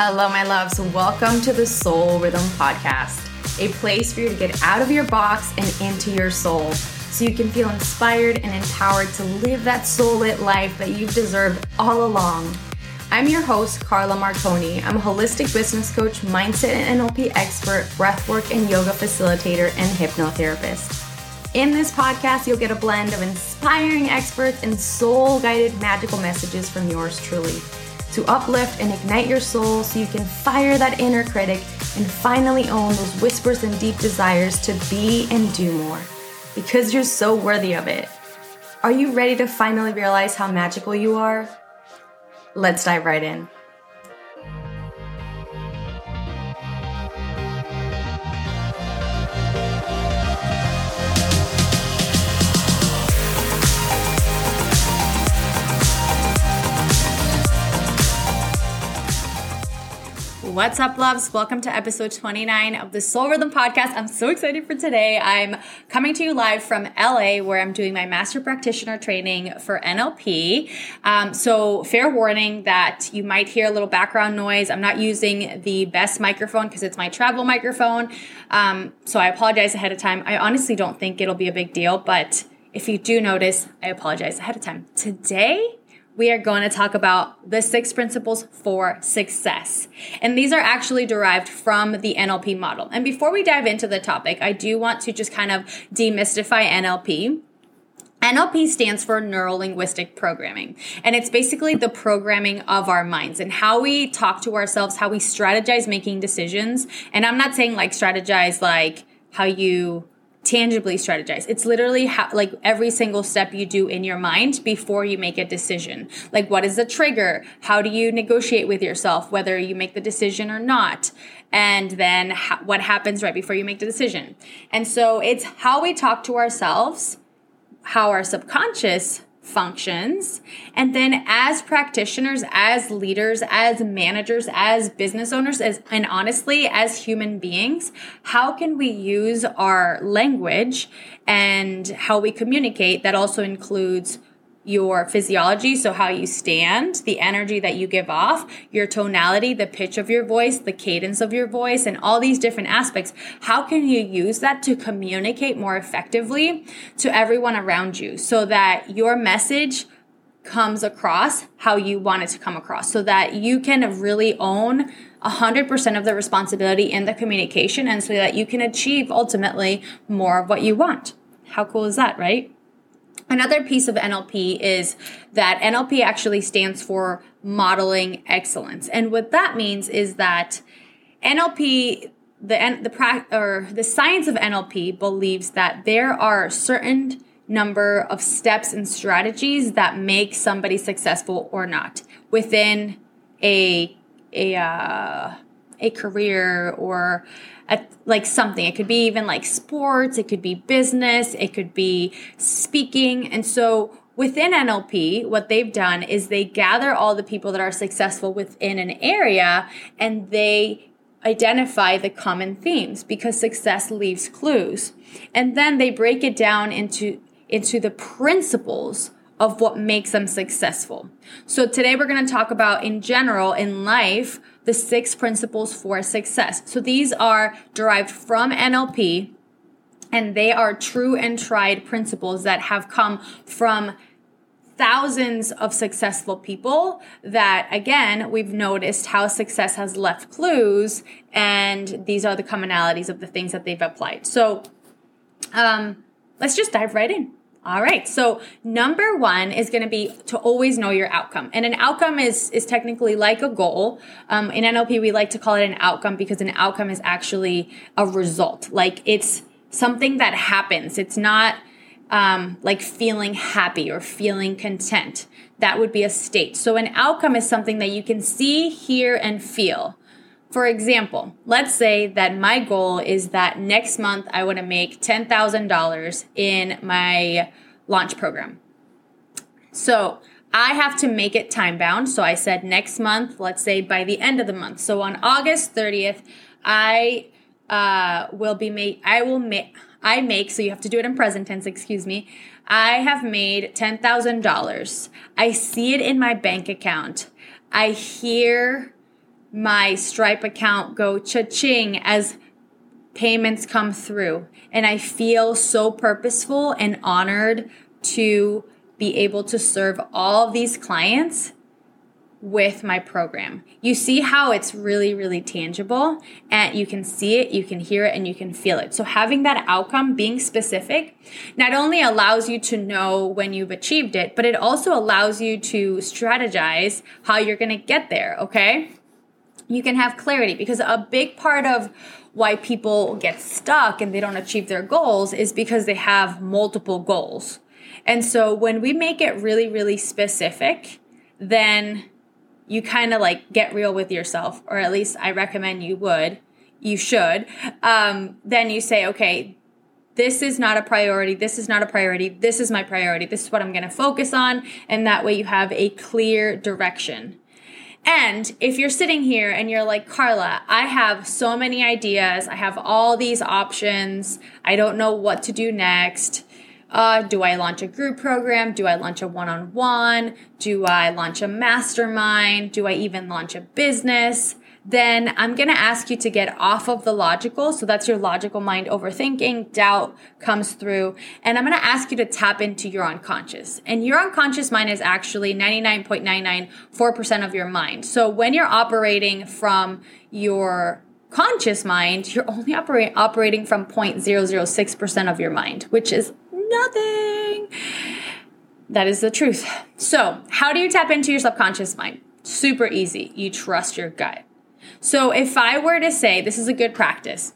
Hello, my loves. Welcome to the Soul Rhythm Podcast, a place for you to get out of your box and into your soul so you can feel inspired and empowered to live that soul lit life that you've deserved all along. I'm your host, Carla Marconi. I'm a holistic business coach, mindset and NLP expert, breathwork and yoga facilitator, and hypnotherapist. In this podcast, you'll get a blend of inspiring experts and soul guided magical messages from yours truly to uplift and ignite your soul so you can fire that inner critic and finally own those whispers and deep desires to be and do more because you're so worthy of it. Are you ready to finally realize how magical you are? Let's dive right in. What's up, loves? Welcome to episode 29 of the Soul Rhythm Podcast. I'm so excited for today. I'm coming to you live from LA where I'm doing my master practitioner training for NLP. Um, so, fair warning that you might hear a little background noise. I'm not using the best microphone because it's my travel microphone. Um, so, I apologize ahead of time. I honestly don't think it'll be a big deal, but if you do notice, I apologize ahead of time. Today, we are going to talk about the six principles for success. And these are actually derived from the NLP model. And before we dive into the topic, I do want to just kind of demystify NLP. NLP stands for Neuro Linguistic Programming, and it's basically the programming of our minds and how we talk to ourselves, how we strategize making decisions. And I'm not saying like strategize like how you tangibly strategize. It's literally how, like every single step you do in your mind before you make a decision. Like, what is the trigger? How do you negotiate with yourself, whether you make the decision or not? And then ha- what happens right before you make the decision? And so it's how we talk to ourselves, how our subconscious functions. And then as practitioners, as leaders, as managers, as business owners, as, and honestly, as human beings, how can we use our language and how we communicate that also includes your physiology, so how you stand, the energy that you give off, your tonality, the pitch of your voice, the cadence of your voice, and all these different aspects. How can you use that to communicate more effectively to everyone around you so that your message comes across how you want it to come across so that you can really own 100% of the responsibility in the communication and so that you can achieve ultimately more of what you want. How cool is that, right? Another piece of NLP is that NLP actually stands for modeling excellence. And what that means is that NLP the the or the science of NLP believes that there are certain number of steps and strategies that make somebody successful or not within a a uh, a career or at like something. It could be even like sports, it could be business, it could be speaking. And so within NLP, what they've done is they gather all the people that are successful within an area and they identify the common themes because success leaves clues. And then they break it down into into the principles of what makes them successful. So today we're going to talk about in general in life the six principles for success. So these are derived from NLP and they are true and tried principles that have come from thousands of successful people that again we've noticed how success has left clues and these are the commonalities of the things that they've applied so um, let's just dive right in all right. So number one is going to be to always know your outcome. And an outcome is, is technically like a goal. Um, in NLP, we like to call it an outcome because an outcome is actually a result. Like it's something that happens. It's not, um, like feeling happy or feeling content. That would be a state. So an outcome is something that you can see, hear, and feel. For example, let's say that my goal is that next month I want to make $10,000 in my launch program. So I have to make it time bound. So I said next month, let's say by the end of the month. So on August 30th, I uh, will be made, I will make, I make, so you have to do it in present tense, excuse me. I have made $10,000. I see it in my bank account. I hear my Stripe account go cha-ching as payments come through. And I feel so purposeful and honored to be able to serve all these clients with my program. You see how it's really, really tangible and you can see it, you can hear it, and you can feel it. So, having that outcome, being specific, not only allows you to know when you've achieved it, but it also allows you to strategize how you're gonna get there, okay? You can have clarity because a big part of why people get stuck and they don't achieve their goals is because they have multiple goals. And so when we make it really, really specific, then you kind of like get real with yourself, or at least I recommend you would, you should. Um, then you say, okay, this is not a priority. This is not a priority. This is my priority. This is what I'm going to focus on. And that way you have a clear direction. And if you're sitting here and you're like, Carla, I have so many ideas, I have all these options, I don't know what to do next. Uh, do I launch a group program? Do I launch a one on one? Do I launch a mastermind? Do I even launch a business? Then I'm going to ask you to get off of the logical. So that's your logical mind overthinking, doubt comes through. And I'm going to ask you to tap into your unconscious. And your unconscious mind is actually 99.994% of your mind. So when you're operating from your conscious mind, you're only operate, operating from 0.006% of your mind, which is nothing. That is the truth. So, how do you tap into your subconscious mind? Super easy. You trust your gut. So, if I were to say this is a good practice,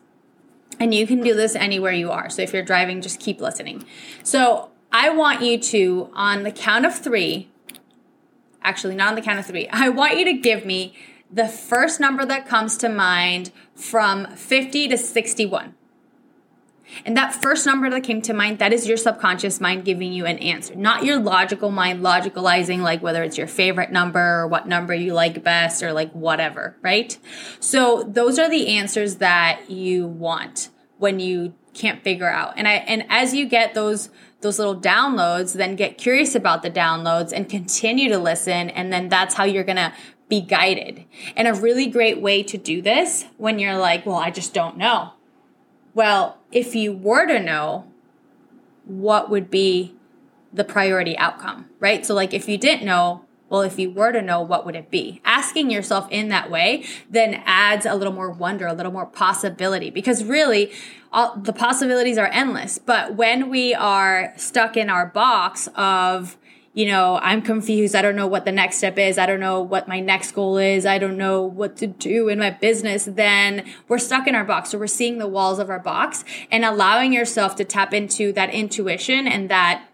and you can do this anywhere you are. So, if you're driving, just keep listening. So, I want you to, on the count of three, actually, not on the count of three, I want you to give me the first number that comes to mind from 50 to 61. And that first number that came to mind, that is your subconscious mind giving you an answer, not your logical mind logicalizing like whether it's your favorite number or what number you like best or like whatever, right? So those are the answers that you want when you can't figure out. And I and as you get those those little downloads, then get curious about the downloads and continue to listen and then that's how you're going to be guided. And a really great way to do this when you're like, well, I just don't know well, if you were to know, what would be the priority outcome, right? So, like, if you didn't know, well, if you were to know, what would it be? Asking yourself in that way then adds a little more wonder, a little more possibility, because really, all, the possibilities are endless. But when we are stuck in our box of, you know, I'm confused. I don't know what the next step is. I don't know what my next goal is. I don't know what to do in my business. Then we're stuck in our box. So we're seeing the walls of our box and allowing yourself to tap into that intuition and that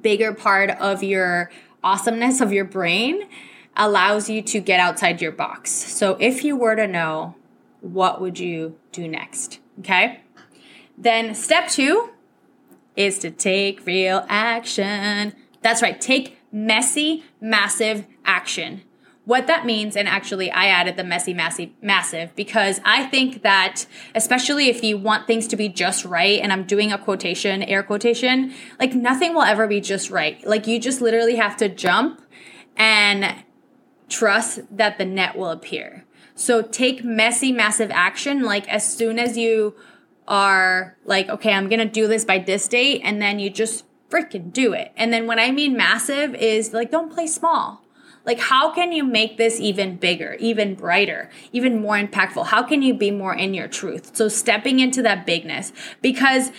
bigger part of your awesomeness of your brain allows you to get outside your box. So if you were to know, what would you do next? Okay. Then step two is to take real action. That's right. Take messy, massive action. What that means, and actually I added the messy, massive, massive, because I think that, especially if you want things to be just right, and I'm doing a quotation, air quotation, like nothing will ever be just right. Like you just literally have to jump and trust that the net will appear. So take messy, massive action. Like as soon as you are like, okay, I'm going to do this by this date, and then you just freaking do it. And then when I mean massive is like, don't play small. Like, how can you make this even bigger, even brighter, even more impactful? How can you be more in your truth? So, stepping into that bigness because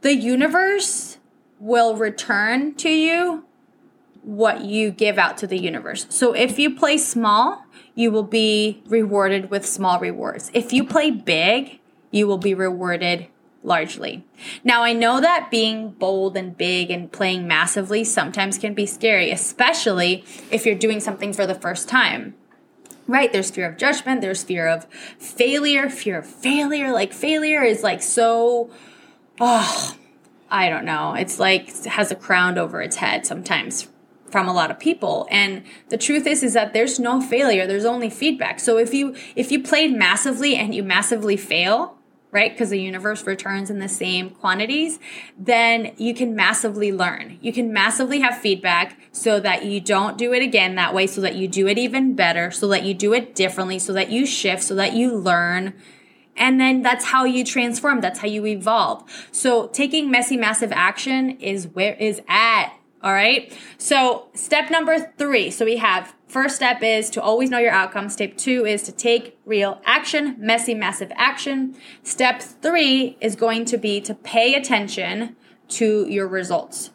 the universe will return to you what you give out to the universe. So, if you play small, you will be rewarded with small rewards. If you play big, you will be rewarded largely. Now, I know that being bold and big and playing massively sometimes can be scary, especially if you're doing something for the first time. Right? There's fear of judgment, there's fear of failure, fear of failure. Like, failure is like so, oh, I don't know. It's like has a crown over its head sometimes from a lot of people and the truth is is that there's no failure there's only feedback so if you if you played massively and you massively fail right? Because the universe returns in the same quantities, then you can massively learn. You can massively have feedback so that you don't do it again that way, so that you do it even better, so that you do it differently, so that you shift, so that you learn. And then that's how you transform. That's how you evolve. So taking messy, massive action is where is at. All right. So step number three. So we have First step is to always know your outcome. Step two is to take real action, messy, massive action. Step three is going to be to pay attention to your results.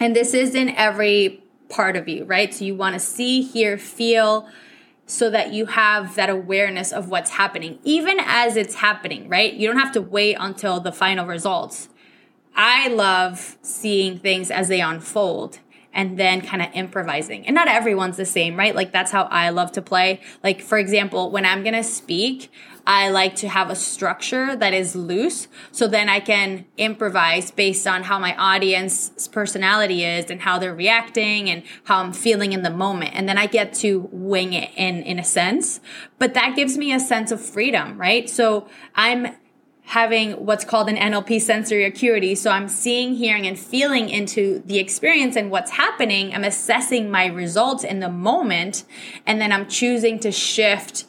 And this is in every part of you, right? So you want to see, hear, feel so that you have that awareness of what's happening, even as it's happening, right? You don't have to wait until the final results. I love seeing things as they unfold and then kind of improvising. And not everyone's the same, right? Like that's how I love to play. Like for example, when I'm going to speak, I like to have a structure that is loose so then I can improvise based on how my audience's personality is and how they're reacting and how I'm feeling in the moment. And then I get to wing it in in a sense. But that gives me a sense of freedom, right? So I'm having what's called an NLP sensory acuity. So I'm seeing, hearing, and feeling into the experience and what's happening. I'm assessing my results in the moment, and then I'm choosing to shift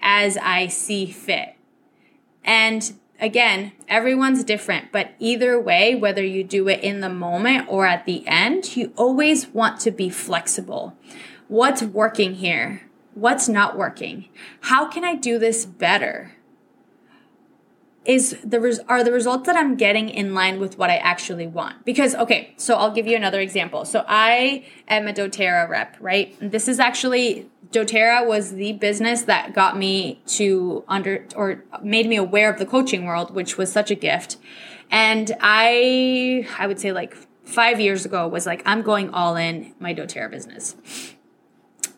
as I see fit. And again, everyone's different, but either way, whether you do it in the moment or at the end, you always want to be flexible. What's working here? What's not working? How can I do this better? Is the res- are the results that I'm getting in line with what I actually want? Because okay, so I'll give you another example. So I am a DoTerra rep, right? This is actually DoTerra was the business that got me to under or made me aware of the coaching world, which was such a gift. And I I would say like 5 years ago was like I'm going all in my DoTerra business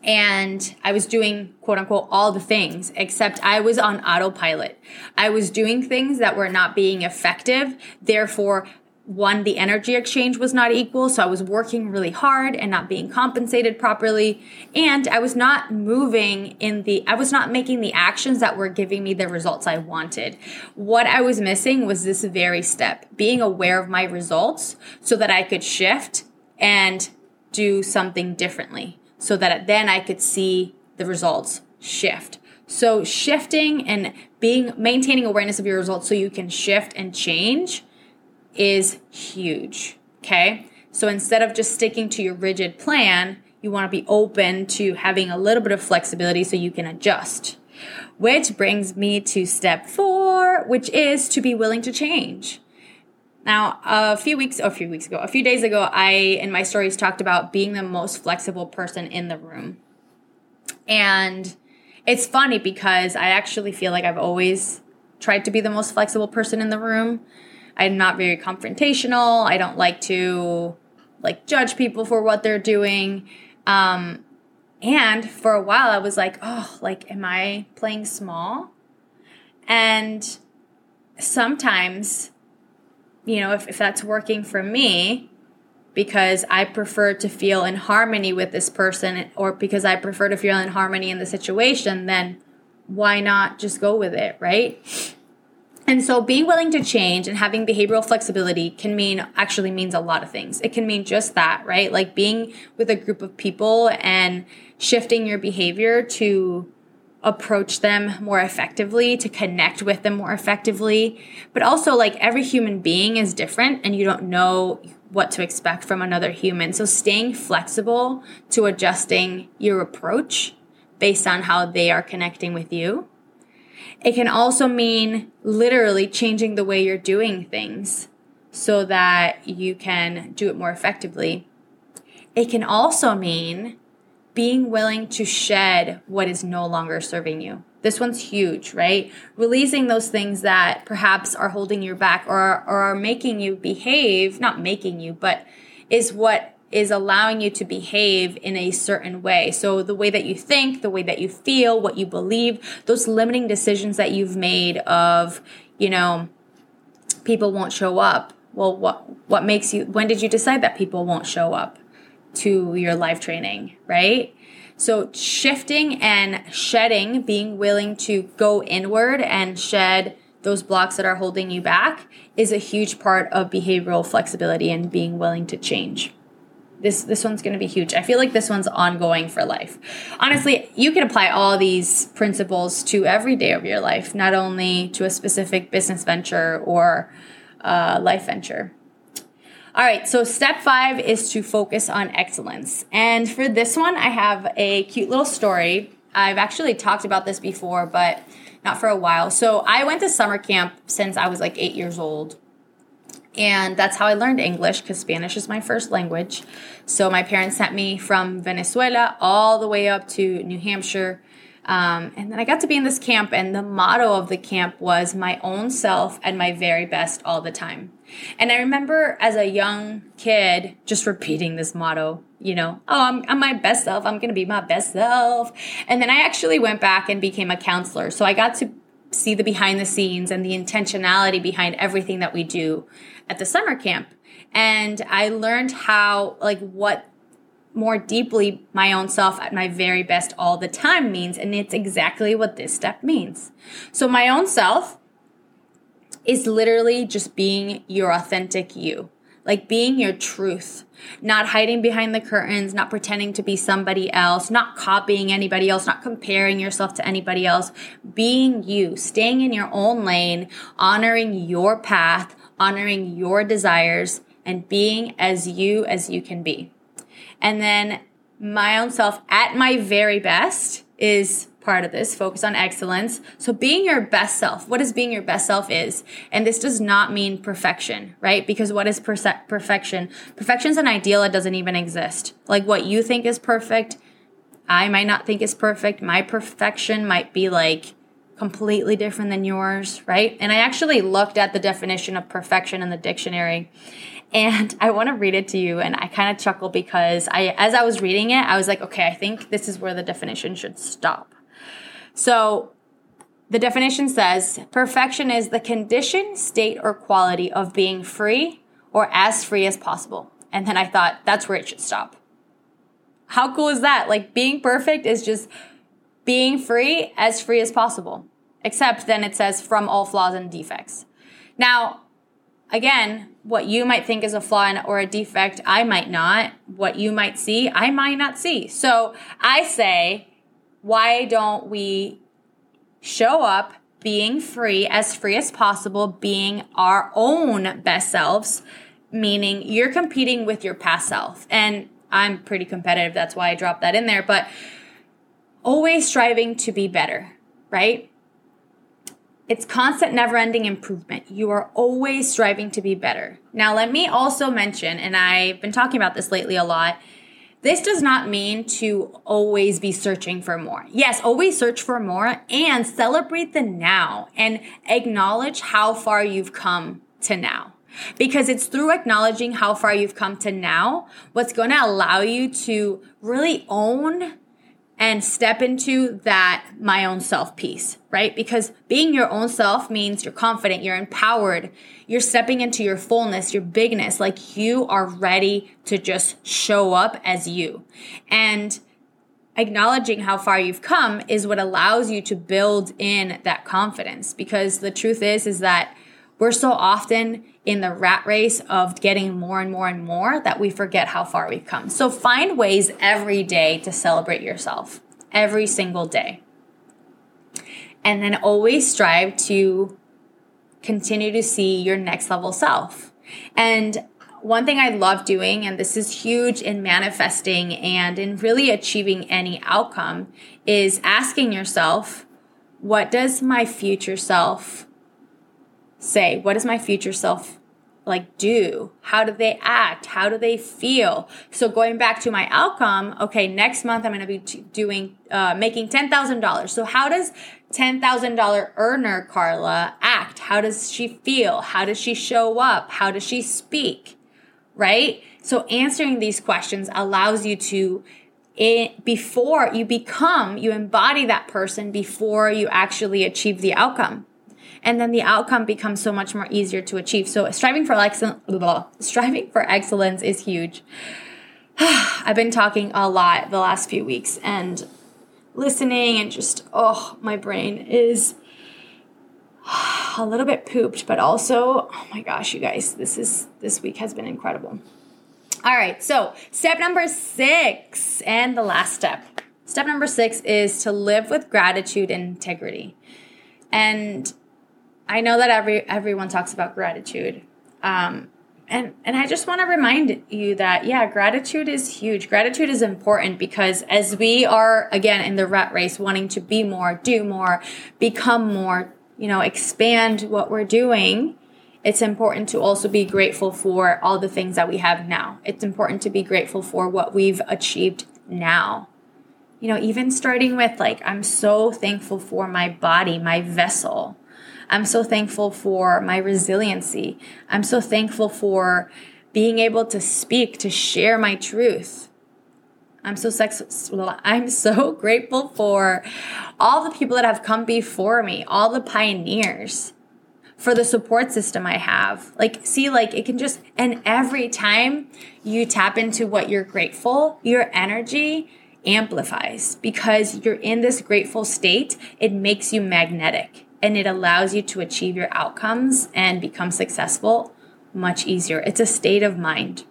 and I was doing quote unquote all the things, except I was on autopilot. I was doing things that were not being effective. Therefore, one, the energy exchange was not equal. So I was working really hard and not being compensated properly. And I was not moving in the, I was not making the actions that were giving me the results I wanted. What I was missing was this very step, being aware of my results so that I could shift and do something differently so that then I could see the results shift. So shifting and being maintaining awareness of your results so you can shift and change is huge. Okay? So instead of just sticking to your rigid plan, you want to be open to having a little bit of flexibility so you can adjust. Which brings me to step 4, which is to be willing to change. Now, a few weeks, a few weeks ago, a few days ago, I, in my stories, talked about being the most flexible person in the room. And it's funny because I actually feel like I've always tried to be the most flexible person in the room. I'm not very confrontational. I don't like to like judge people for what they're doing. Um, and for a while, I was like, oh, like, am I playing small? And sometimes you know, if, if that's working for me because I prefer to feel in harmony with this person or because I prefer to feel in harmony in the situation, then why not just go with it, right? And so being willing to change and having behavioral flexibility can mean actually means a lot of things. It can mean just that, right? Like being with a group of people and shifting your behavior to approach them more effectively, to connect with them more effectively. But also, like every human being is different and you don't know what to expect from another human. So, staying flexible to adjusting your approach based on how they are connecting with you. It can also mean literally changing the way you're doing things so that you can do it more effectively. It can also mean being willing to shed what is no longer serving you. This one's huge, right? Releasing those things that perhaps are holding you back or, or are making you behave, not making you, but is what is allowing you to behave in a certain way. So the way that you think, the way that you feel, what you believe, those limiting decisions that you've made of, you know, people won't show up. Well, what what makes you when did you decide that people won't show up? To your life training, right? So shifting and shedding, being willing to go inward and shed those blocks that are holding you back is a huge part of behavioral flexibility and being willing to change. This this one's going to be huge. I feel like this one's ongoing for life. Honestly, you can apply all these principles to every day of your life, not only to a specific business venture or uh, life venture. All right, so step five is to focus on excellence. And for this one, I have a cute little story. I've actually talked about this before, but not for a while. So I went to summer camp since I was like eight years old. And that's how I learned English because Spanish is my first language. So my parents sent me from Venezuela all the way up to New Hampshire. Um, and then I got to be in this camp, and the motto of the camp was my own self and my very best all the time. And I remember as a young kid just repeating this motto, you know, oh, I'm, I'm my best self. I'm going to be my best self. And then I actually went back and became a counselor. So I got to see the behind the scenes and the intentionality behind everything that we do at the summer camp. And I learned how, like, what more deeply my own self at my very best all the time means. And it's exactly what this step means. So, my own self is literally just being your authentic you, like being your truth, not hiding behind the curtains, not pretending to be somebody else, not copying anybody else, not comparing yourself to anybody else, being you, staying in your own lane, honoring your path, honoring your desires, and being as you as you can be. And then my own self at my very best is part of this focus on excellence. So being your best self what is being your best self is and this does not mean perfection right? Because what is perse- perfection? Perfection is an ideal that doesn't even exist. Like what you think is perfect i might not think is perfect. My perfection might be like completely different than yours right? And i actually looked at the definition of perfection in the dictionary and I want to read it to you. And I kind of chuckle because I, as I was reading it, I was like, okay, I think this is where the definition should stop. So the definition says perfection is the condition, state, or quality of being free or as free as possible. And then I thought that's where it should stop. How cool is that? Like being perfect is just being free as free as possible. Except then it says from all flaws and defects. Now, again, what you might think is a flaw or a defect, I might not. What you might see, I might not see. So I say, why don't we show up being free, as free as possible, being our own best selves, meaning you're competing with your past self. And I'm pretty competitive, that's why I dropped that in there, but always striving to be better, right? It's constant, never ending improvement. You are always striving to be better. Now, let me also mention, and I've been talking about this lately a lot. This does not mean to always be searching for more. Yes, always search for more and celebrate the now and acknowledge how far you've come to now. Because it's through acknowledging how far you've come to now what's going to allow you to really own and step into that my own self piece, right? Because being your own self means you're confident, you're empowered, you're stepping into your fullness, your bigness, like you are ready to just show up as you. And acknowledging how far you've come is what allows you to build in that confidence because the truth is is that we're so often in the rat race of getting more and more and more that we forget how far we've come. So find ways every day to celebrate yourself, every single day. And then always strive to continue to see your next level self. And one thing I love doing, and this is huge in manifesting and in really achieving any outcome, is asking yourself, what does my future self say? What does my future self like do? How do they act? How do they feel? So going back to my outcome, okay, next month I'm going to be t- doing uh, making ten thousand dollars. So how does ten thousand dollar earner Carla act? How does she feel? How does she show up? How does she speak? Right. So answering these questions allows you to it before you become you embody that person before you actually achieve the outcome and then the outcome becomes so much more easier to achieve. So striving for excellence, striving for excellence is huge. I've been talking a lot the last few weeks and listening and just oh, my brain is a little bit pooped, but also, oh my gosh, you guys, this is this week has been incredible. All right, so step number six, and the last step. Step number six is to live with gratitude and integrity. And I know that every everyone talks about gratitude. Um, and and I just want to remind you that yeah, gratitude is huge. Gratitude is important because as we are again in the rat race wanting to be more, do more, become more, you know, expand what we're doing, it's important to also be grateful for all the things that we have now. It's important to be grateful for what we've achieved now. You know, even starting with like I'm so thankful for my body, my vessel I'm so thankful for my resiliency. I'm so thankful for being able to speak, to share my truth. I'm so sex- I'm so grateful for all the people that have come before me, all the pioneers, for the support system I have. Like see like it can just and every time you tap into what you're grateful, your energy amplifies because you're in this grateful state, it makes you magnetic and it allows you to achieve your outcomes and become successful much easier. It's a state of mind.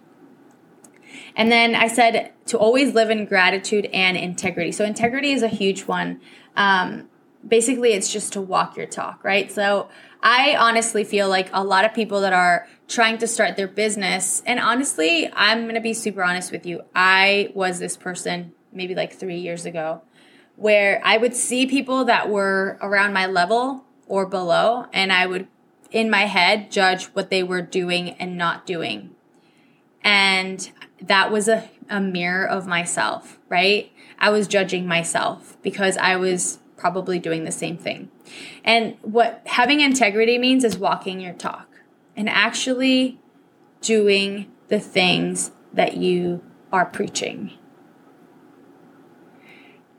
And then I said to always live in gratitude and integrity. So, integrity is a huge one. Um, basically, it's just to walk your talk, right? So, I honestly feel like a lot of people that are trying to start their business, and honestly, I'm gonna be super honest with you. I was this person maybe like three years ago where I would see people that were around my level or below, and I would, in my head, judge what they were doing and not doing. And that was a, a mirror of myself, right? I was judging myself because I was probably doing the same thing. And what having integrity means is walking your talk and actually doing the things that you are preaching.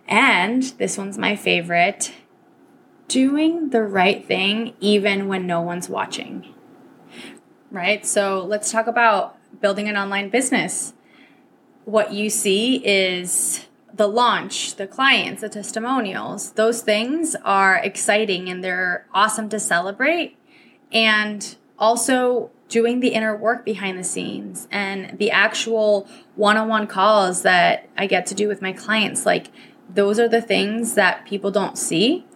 And this one's my favorite doing the right thing even when no one's watching. Right? So let's talk about building an online business. What you see is the launch, the clients, the testimonials. Those things are exciting and they're awesome to celebrate. And also doing the inner work behind the scenes and the actual one on one calls that I get to do with my clients. Like, those are the things that people don't see.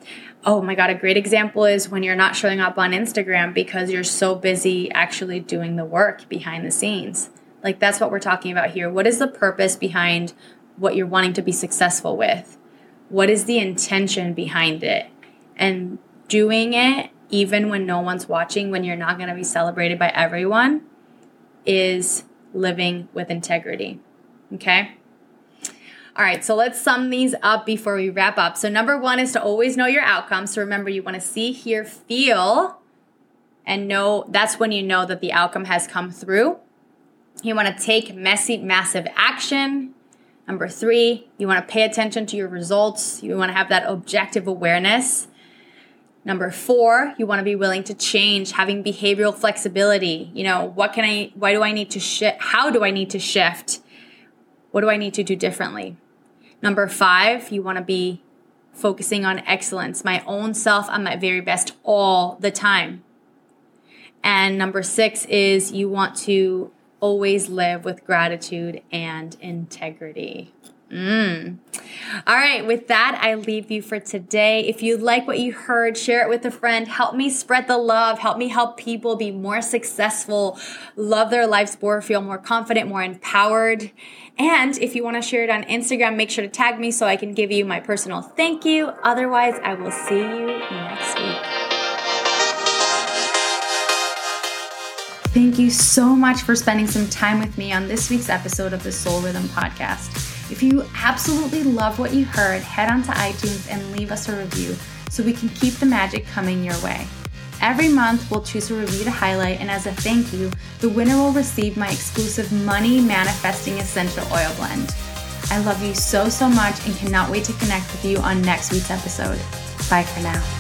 Oh my God, a great example is when you're not showing up on Instagram because you're so busy actually doing the work behind the scenes. Like, that's what we're talking about here. What is the purpose behind what you're wanting to be successful with? What is the intention behind it? And doing it even when no one's watching, when you're not going to be celebrated by everyone, is living with integrity. Okay? All right, so let's sum these up before we wrap up. So, number one is to always know your outcome. So, remember, you want to see, hear, feel, and know that's when you know that the outcome has come through. You want to take messy, massive action. Number three, you want to pay attention to your results. You want to have that objective awareness. Number four, you want to be willing to change, having behavioral flexibility. You know, what can I, why do I need to shift? How do I need to shift? What do I need to do differently? Number five, you want to be focusing on excellence, my own self, I'm my very best all the time. And number six is you want to always live with gratitude and integrity. Mm. All right, with that, I leave you for today. If you like what you heard, share it with a friend. Help me spread the love. Help me help people be more successful, love their lives more, feel more confident, more empowered. And if you want to share it on Instagram, make sure to tag me so I can give you my personal thank you. Otherwise, I will see you next week. Thank you so much for spending some time with me on this week's episode of the Soul Rhythm Podcast. If you absolutely love what you heard, head on to iTunes and leave us a review so we can keep the magic coming your way. Every month, we'll choose a review to highlight, and as a thank you, the winner will receive my exclusive Money Manifesting Essential Oil Blend. I love you so, so much and cannot wait to connect with you on next week's episode. Bye for now.